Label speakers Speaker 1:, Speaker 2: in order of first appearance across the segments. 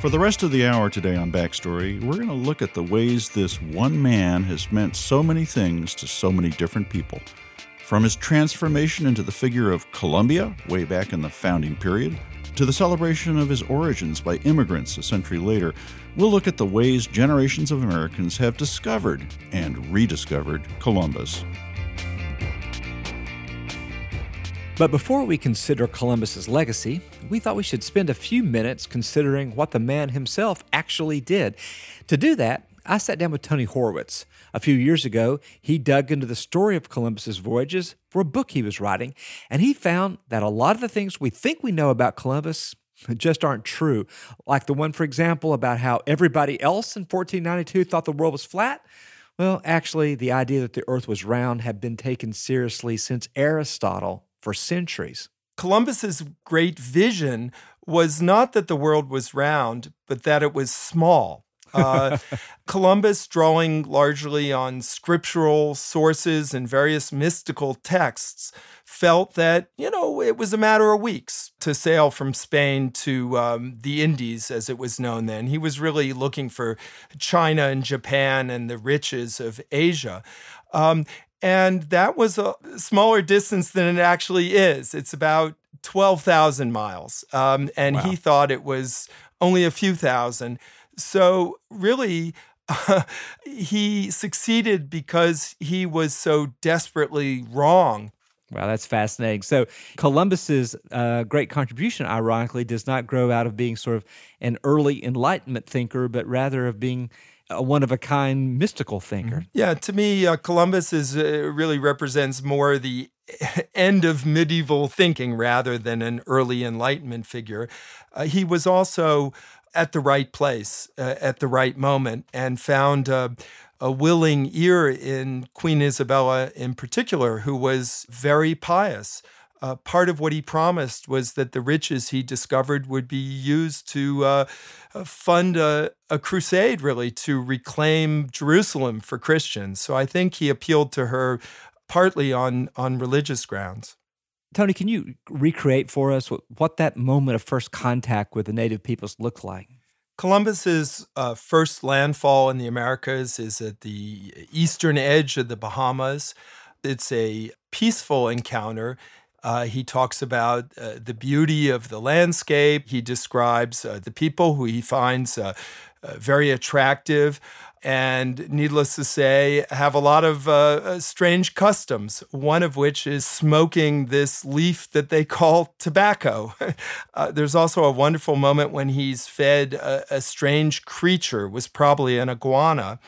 Speaker 1: For the rest of the hour today on Backstory, we're going to look at the ways this one man has meant so many things to so many different people. From his transformation into the figure of Columbia, way back in the founding period, to the celebration of his origins by immigrants a century later, we'll look at the ways generations of Americans have discovered and rediscovered Columbus.
Speaker 2: But before we consider Columbus's legacy, we thought we should spend a few minutes considering what the man himself actually did. To do that, I sat down with Tony Horwitz. A few years ago, he dug into the story of Columbus's voyages for a book he was writing, and he found that a lot of the things we think we know about Columbus just aren't true. Like the one, for example, about how everybody else in 1492 thought the world was flat. Well, actually, the idea that the earth was round had been taken seriously since Aristotle for centuries.
Speaker 3: Columbus's great vision was not that the world was round, but that it was small. Uh, Columbus, drawing largely on scriptural sources and various mystical texts, felt that, you know, it was a matter of weeks to sail from Spain to um, the Indies, as it was known then. He was really looking for China and Japan and the riches of Asia. Um, and that was a smaller distance than it actually is. It's about 12,000 miles. Um, and wow. he thought it was only a few thousand. So, really, uh, he succeeded because he was so desperately wrong.
Speaker 2: Wow, that's fascinating. So, Columbus's uh, great contribution, ironically, does not grow out of being sort of an early Enlightenment thinker, but rather of being a one of a kind mystical thinker. Mm-hmm.
Speaker 3: Yeah, to me, uh, Columbus is uh, really represents more the end of medieval thinking rather than an early Enlightenment figure. Uh, he was also at the right place uh, at the right moment and found a willing ear in Queen Isabella in particular, who was very pious uh, part of what he promised was that the riches he discovered would be used to uh, uh, fund a, a, crusade, really, to reclaim Jerusalem for Christians. So I think he appealed to her partly on, on religious grounds.
Speaker 2: Tony, can you recreate for us what, what that moment of first contact with the native peoples looked like?
Speaker 3: Columbus's uh, first landfall in the Americas is at the eastern edge of the Bahamas. It's a peaceful encounter uh, he talks about uh, the beauty of the landscape. He describes uh, the people who he finds uh, uh, very attractive and, needless to say, have a lot of uh, strange customs, one of which is smoking this leaf that they call tobacco. there's also a wonderful moment when he's fed a, a strange creature, was probably an iguana.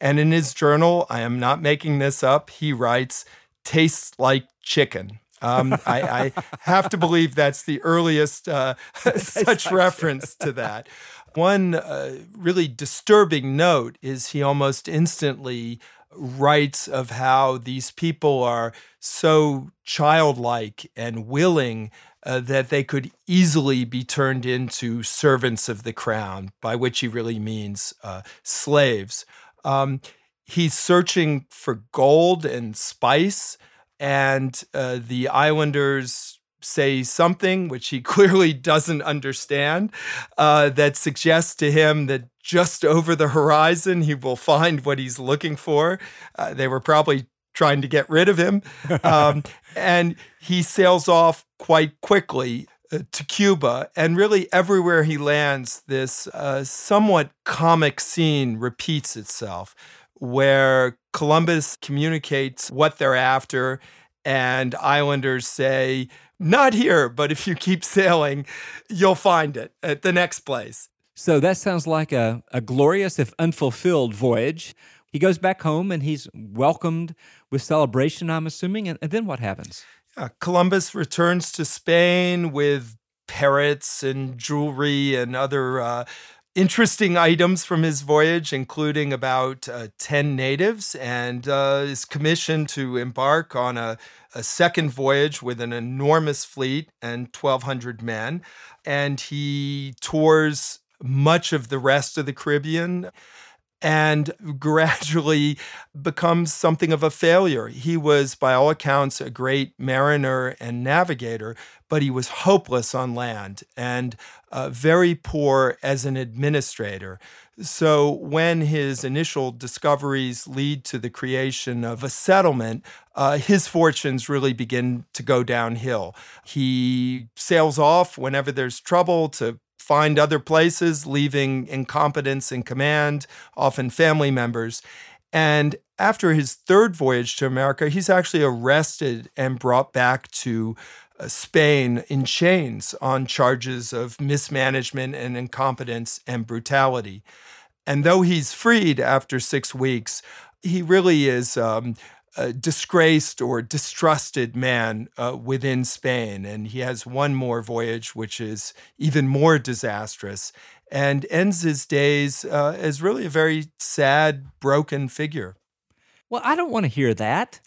Speaker 3: And in his journal, I am not making this up, he writes, tastes like chicken. Um, I, I, have to believe that's the earliest uh, such reference to that. One uh, really disturbing note is he almost instantly writes of how these people are so childlike and willing uh, that they could easily be turned into servants of the crown, by which he really means uh, slaves. Um, he's searching for gold and spice and uh, the Islanders say something which he clearly doesn't understand uh, that suggests to him that just over the horizon he will find what he's looking for. Uh, they were probably trying to get rid of him. Um, and he sails off quite quickly uh, to Cuba. And really, everywhere he lands, this uh, somewhat comic scene repeats itself where Columbus communicates what they're after, and Islanders say, Not here, but if you keep sailing, you'll find it at the next place.
Speaker 2: So that sounds like a, a glorious, if unfulfilled, voyage. He goes back home and he's welcomed with celebration, I'm assuming. And, and then what happens?
Speaker 3: Yeah, Columbus returns to Spain with parrots and jewelry and other uh, interesting items from his voyage, including about uh, 10 natives, and uh, is commissioned to embark on a, a, second voyage with an enormous fleet and 1,200 men. And he tours much of the rest of the Caribbean. And gradually becomes something of a failure. He was, by all accounts, a great mariner and navigator, but he was hopeless on land and uh, very poor as an administrator. So, when his initial discoveries lead to the creation of a settlement, uh, his fortunes really begin to go downhill. He sails off whenever there's trouble to find other places, leaving incompetents in command, often family members. And after his third voyage to America, he's actually arrested and brought back to uh, Spain in chains on charges of mismanagement and incompetence and brutality. And though he's freed after six weeks, he really is um, a disgraced or distrusted man uh, within Spain. And he has one more voyage, which is even more disastrous, and ends his days uh, as really a very sad, broken figure.
Speaker 2: Well, I don't want to hear that.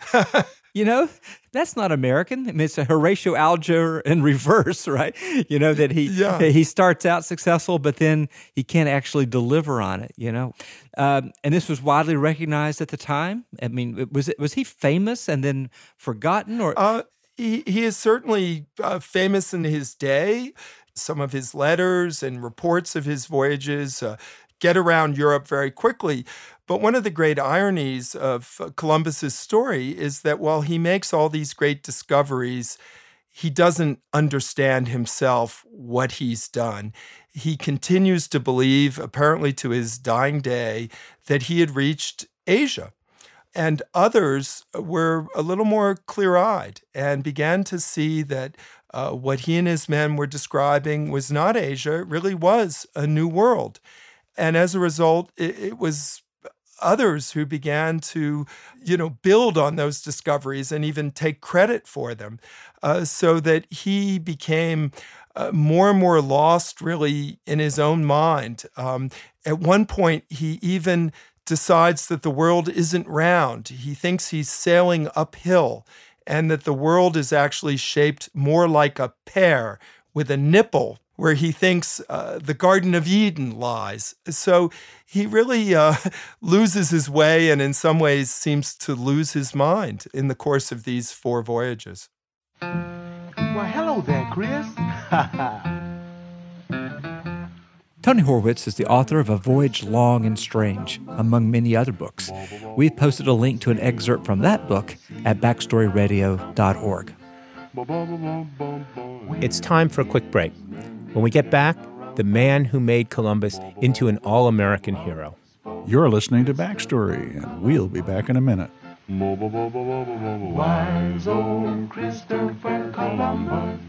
Speaker 2: You know, that's not American. I mean, it's a Horatio Alger in reverse, right? You know that he yeah. he starts out successful, but then he can't actually deliver on it. You know, um, and this was widely recognized at the time. I mean, was it was he famous and then forgotten, or
Speaker 3: uh, he he is certainly uh, famous in his day. Some of his letters and reports of his voyages uh, get around Europe very quickly. But one of the great ironies of uh, Columbus's story is that while he makes all these great discoveries, he doesn't understand himself what he's done. He continues to believe, apparently to his dying day, that he had reached Asia. And others were a little more clear eyed and began to see that uh, what he and his men were describing was not Asia, it really was a new world. And as a result, it, it was others who began to, you know, build on those discoveries and even take credit for them, uh, so that he became uh, more and more lost, really, in his own mind. Um, at one point, he even decides that the world isn't round. He thinks he's sailing uphill and that the world is actually shaped more like a pear with a nipple where he thinks uh, the Garden of Eden lies. So he really uh, loses his way and, in some ways, seems to lose his mind in the course of these four voyages.
Speaker 4: Well, hello there, Chris.
Speaker 2: Tony Horwitz is the author of A Voyage Long and Strange, among many other books. We've posted a link to an excerpt from that book at backstoryradio.org.
Speaker 5: It's time for a quick break. When we get back, the man who made Columbus into an all American hero.
Speaker 1: You're listening to Backstory, and we'll be back in a minute.
Speaker 4: Wise old Christopher Columbus.